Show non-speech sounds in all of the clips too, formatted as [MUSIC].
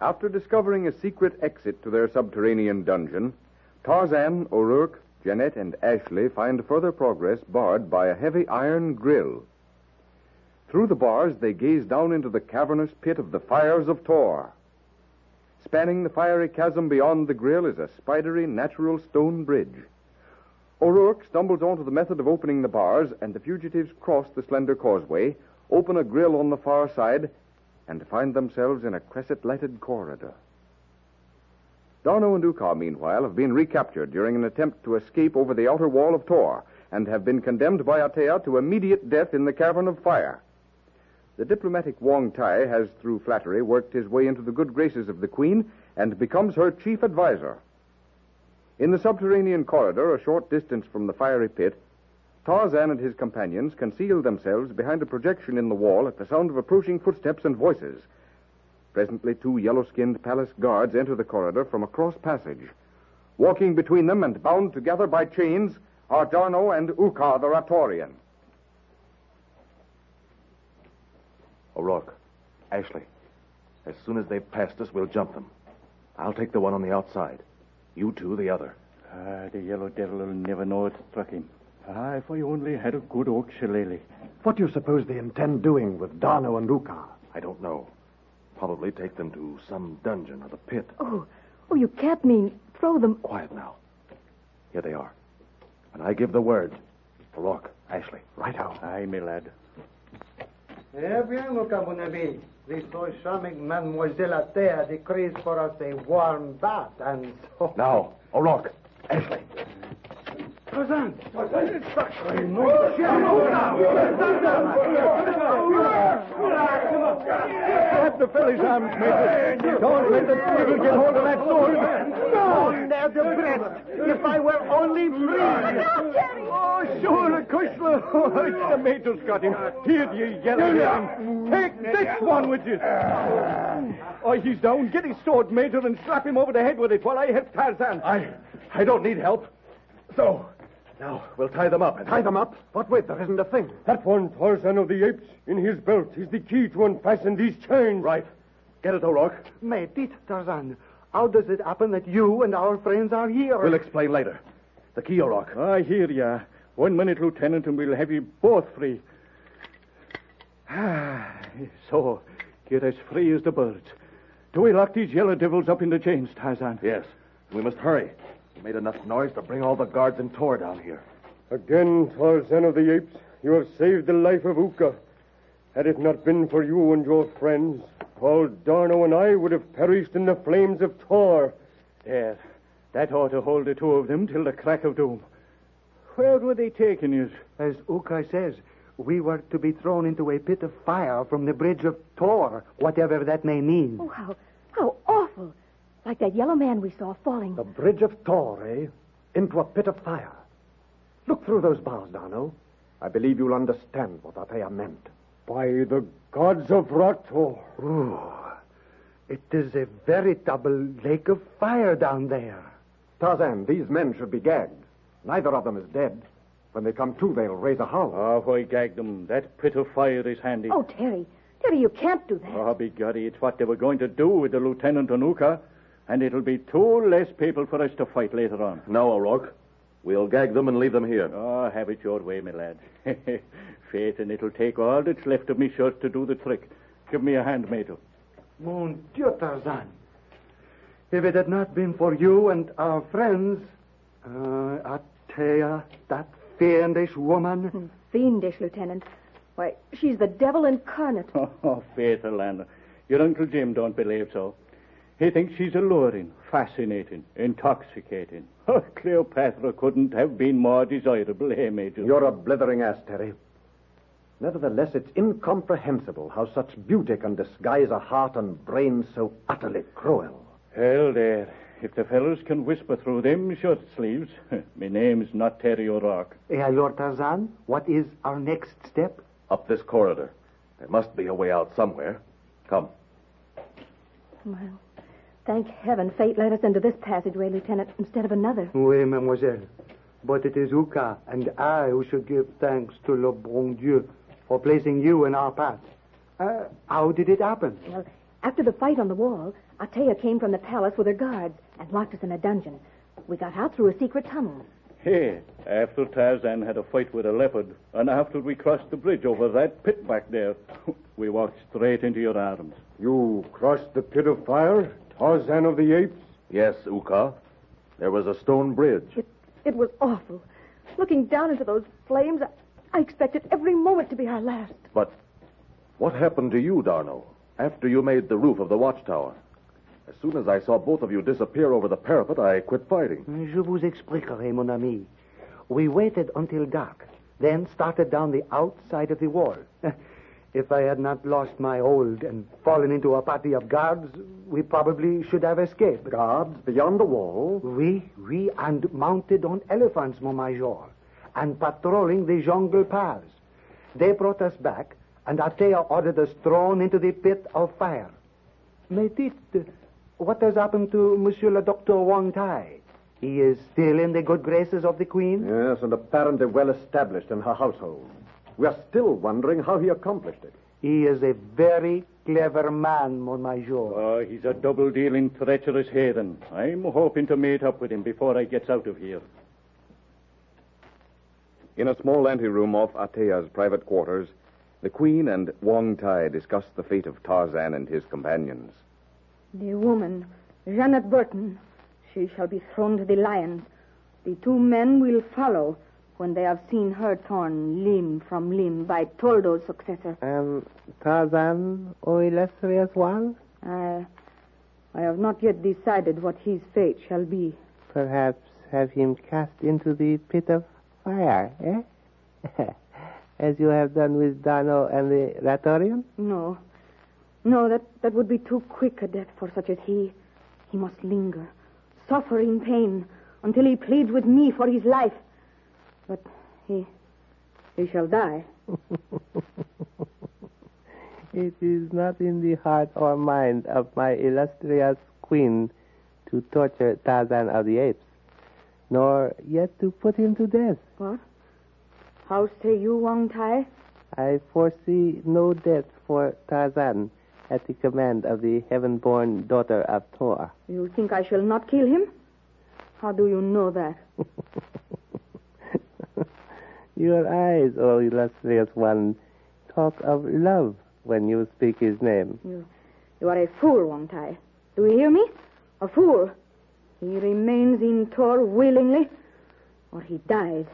After discovering a secret exit to their subterranean dungeon, Tarzan, O'Rourke, Jeanette, and Ashleigh find further progress barred by a heavy iron grill. Through the bars, they gaze down into the cavernous pit of the fires of Tohr. Spanning the fiery chasm beyond the grill is a spidery natural stone bridge. O'Rourke stumbles onto the method of opening the bars, and the fugitives cross the slender causeway, open a grill on the far side, and find themselves in a cresset lighted corridor. D'Arnot and Uka, meanwhile, have been recaptured during an attempt to escape over the outer wall of Tohr and have been condemned by Atea to immediate death in the cavern of fire. The diplomatic Wong Tai has, through flattery, worked his way into the good graces of the Queen and becomes her chief adviser. In the subterranean corridor, a short distance from the fiery pit, Tarzan and his companions conceal themselves behind a projection in the wall at the sound of approaching footsteps and voices. Presently, two yellow skinned palace guards enter the corridor from a cross passage. Walking between them and bound together by chains are D'Arnot and Uka the Ratorian. O'Rourke, Ashleigh, as soon as they've passed us, we'll jump them. I'll take the one on the outside. You two, the other. Ah, the yellow devil will never know it struck him. Ah, if I only had a good oak shillelagh. What do you suppose they intend doing with D'Arnot and Uka? I don't know. Probably take them to some dungeon or the pit. Oh, oh, you can't mean throw them. Quiet now. Here they are. And I give the word, O'Rourke, Ashleigh. Right out. Aye, my lad. Eh bien, look, mon ami. This so charming Mademoiselle Atea decrees for us a warm bath, and so... Now, O'Rourke, Ashleigh. Tarzan! Grab the fellow's arms, Major. Don't let the devil get hold of that sword. On there, the breast! If I were only free! Oh, sure, Kushler. Oh, it's the Major's got him. Here, you yellow him. Take this one with you. Oh, he's down. Get his sword, Major, and slap him over the head with it while I help Tarzan. I, I don't need help. So, now we'll tie them up. And... Tie them up? But wait, There isn't a thing. That one, Tarzan of the Apes, in his belt, is the key to unfasten these chains. Right. Get it, O'Rourke. Mate it, Tarzan. How does it happen that you and our friends are here? We'll explain later. The key, O'Rourke. I hear ya. One minute, Lieutenant, and we'll have you both free. Ah, so, get as free as the birds. Do we lock these yellow devils up in the chains, Tarzan? Yes. We must hurry. We made enough noise to bring all the guards and Tohr down here. Again, Tarzan of the Apes, you have saved the life of Uka. Had it not been for you and your friends, Paul D'Arnot and I would have perished in the flames of Tohr. There. That ought to hold the two of them till the crack of doom. Where were they taking you? As Uka says, we were to be thrown into a pit of fire from the bridge of Tohr, whatever that may mean. Oh, how, how awful. Like that yellow man we saw falling. The bridge of Tohr, eh? Into a pit of fire. Look through those bars, D'Arnot. I believe you'll understand what Atea meant. By the gods of Rator. Ooh, it is a veritable lake of fire down there. Tarzan, these men should be gagged. Neither of them is dead. When they come to, they'll raise a howl. Ah, why gag them? That pit of fire is handy. Oh, Terry. Terry, you can't do that. Oh, begorry, it's what they were going to do with the Lieutenant and Uka. And it'll be two less people for us to fight later on. No, O'Rourke. We'll gag them and leave them here. Oh, have it your way, my lad. [LAUGHS] Faith, and it'll take all that's left of me shirts to do the trick. Give me a hand, Major. Mon Dieu, Tarzan. If it had not been for you and our friends, uh, Atea, that fiendish woman. Fiendish, Lieutenant. Why, she's the devil incarnate. [LAUGHS] Oh, Faith, Orlando. Your Uncle Jim don't believe so. He thinks she's alluring, fascinating, intoxicating. [LAUGHS] Oh, Cleopatra couldn't have been more desirable, eh, Major? You're a blithering ass, Terry. Nevertheless, it's incomprehensible how such beauty can disguise a heart and brain so utterly cruel. Hell, there. If the fellows can whisper through them shirt sleeves, [LAUGHS] my name's not Terry O'Rourke. Eh, Lord Tarzan, what is our next step? Up this corridor. There must be a way out somewhere. Come. Well, thank heaven fate led us into this passageway, Lieutenant, instead of another. Oui, mademoiselle. But it is Uka and I who should give thanks to le bon Dieu for placing you in our path. Uh, how did it happen? Well, After the fight on the wall, Atea came from the palace with her guards and locked us in a dungeon. We got out through a secret tunnel. Hey, after Tarzan had a fight with a leopard, and after we crossed the bridge over that pit back there, [LAUGHS] we walked straight into your arms. You crossed the pit of fire, Tarzan of the apes? Yes, Uka. There was a stone bridge. It, it was awful. Looking down into those flames, I, I expected every moment to be our last. But what happened to you, D'Arnot, after you made the roof of the watchtower? As soon as I saw both of you disappear over the parapet, I quit fighting. Je vous expliquerai, mon ami. We waited until dark, then started down the outside of the wall. [LAUGHS] if I had not lost my hold and fallen into a party of guards, we probably should have escaped. Guards beyond the wall? We, we, and mounted on elephants, mon major, and patrolling the jungle paths. They brought us back, and Atea ordered us thrown into the pit of fire. Mais dites, what has happened to Monsieur le Docteur Wang Tai? He is still in the good graces of the Queen? Yes, and apparently well established in her household. We are still wondering how he accomplished it. He is a very clever man, mon major. Oh, ah, he's a double dealing, treacherous heathen. I'm hoping to meet up with him before I gets out of here. In a small anteroom off Atea's private quarters, the Queen and Wong Tai discussed the fate of Tarzan and his companions. The woman, Janet Burton, she shall be thrown to the lions. The two men will follow when they have seen her torn limb from limb by Toldo's successor. And Tarzan, O illustrious one? I, I have not yet decided what his fate shall be. Perhaps have him cast into the pit of fire, eh? [LAUGHS] As you have done with D'Arnot and the Ratorian? No. No, that, that would be too quick a death for such as he. He must linger, suffer in pain, until he pleads with me for his life. But he, he shall die. [LAUGHS] it is not in the heart or mind of my illustrious queen to torture Tarzan of the Apes, nor yet to put him to death. What? How say you, Wang Tai? I foresee no death for Tarzan at the command of the heaven-born daughter of Tohr. You think I shall not kill him? How do you know that? [LAUGHS] Your eyes, O illustrious one, talk of love when you speak his name. You, you are a fool, Wang Tai. Do you hear me? A fool. He remains in Tohr willingly, or he dies.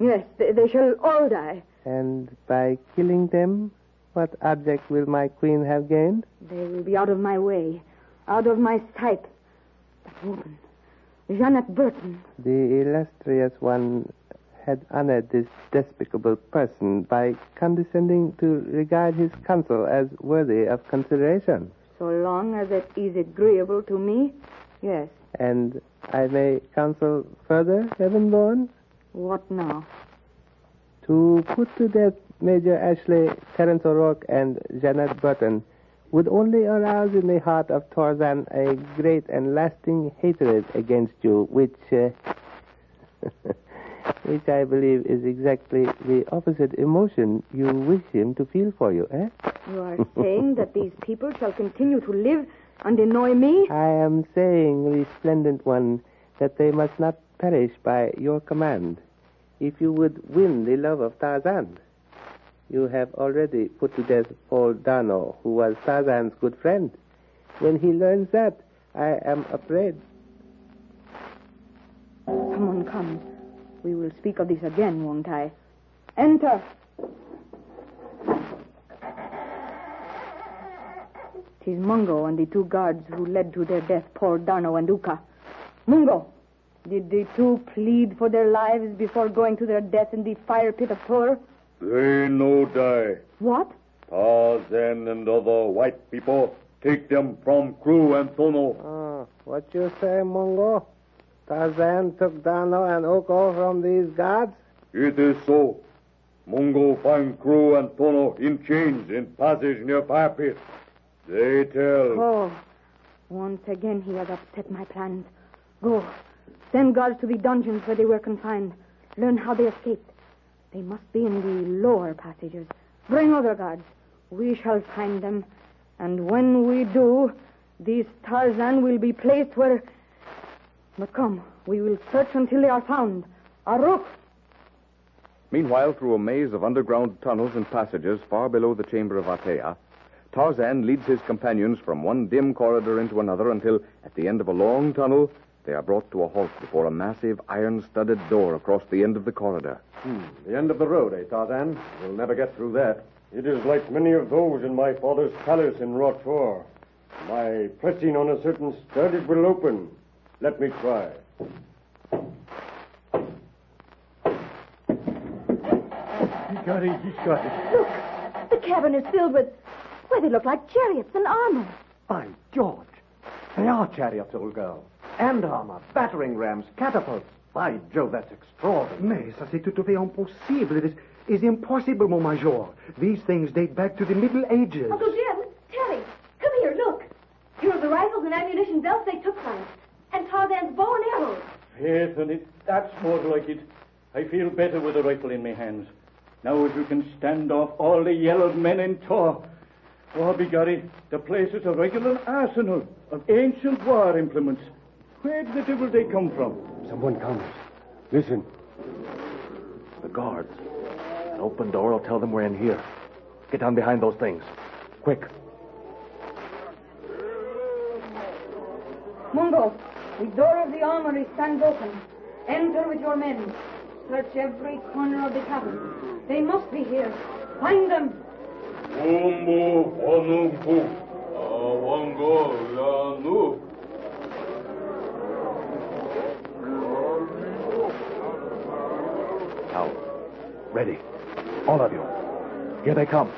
Yes, they, they shall all die. And by killing them, what object will my queen have gained? They will be out of my way, out of my sight. That woman, Janet Burton. The illustrious one had honored this despicable person by condescending to regard his counsel as worthy of consideration. So long as it is agreeable to me, yes. And I may counsel further, Heavenborn? What now? To put to death Major Ashleigh, Terence O'Rourke, and Janet Burton would only arouse in the heart of Tarzan a great and lasting hatred against you, which, uh, [LAUGHS] which I believe is exactly the opposite emotion you wish him to feel for you, eh? You are saying that these people shall continue to live and annoy me? I am saying, resplendent one, that they must not perish by your command. If you would win the love of Tarzan, you have already put to death Paul D'Arnot, who was Tarzan's good friend. When he learns that, I am afraid. Someone comes. We will speak of this again, won't I? Enter. Tis Mungo and the two guards who led to their death poor D'Arnot and Uka. Mungo, did the two plead for their lives before going to their death in the fire pit of Tohr? They no die. What? Tarzan and other white people take them from Crew and Tono. Ah, what you say, Mungo? Tarzan took D'Arnot and Oko from these guards? It is so. Mungo find Crew and Tono in chains in passage near fire pit. They tell. Oh, once again he has upset my plans. Go. Send guards to the dungeons where they were confined. Learn how they escaped. They must be in the lower passages. Bring other guards. We shall find them And when we do, these Tarzan will be placed where. But come, we will search until they are found. Aruk! Meanwhile, through a maze of underground tunnels and passages far below the chamber of Atea, Tarzan leads his companions from one dim corridor into another until, at the end of a long tunnel, they are brought to a halt before a massive iron studded door across the end of the corridor. Hmm. The end of the road, eh, Tarzan? We'll never get through that. It is like many of those in my father's palace in Rochefort. By pressing on a certain stud, it will open. Let me try. He got it. He's got it. Look, the cabin is filled with. Why, they look like chariots and armor. By George! They are chariots, old girl. And armor, battering rams, catapults. By Jove, that's extraordinary. Mais ça, c'est tout à fait impossible. It is, is impossible, mon major. These things date back to the Middle Ages. Uncle Jim, Terry, come here, look. Here are the rifles and ammunition belts they took from us. And Tarzan's bow and arrows. Yes, and it, that's more like it. I feel better with a rifle in my hands. Now if you can stand off all the yellowed men in Tohr. Oh, begorry, the place is a regular arsenal of ancient war implements. Where the devil they come from? Someone comes. Listen. The guards. An open door will tell them we're in here. Get down behind those things. Quick. Mungo, the door of the armory stands open. Enter with your men. Search every corner of the cabin. They must be here. Find them. Umbu onumpu. Awango lanu. Now, ready. All of you. Here they come.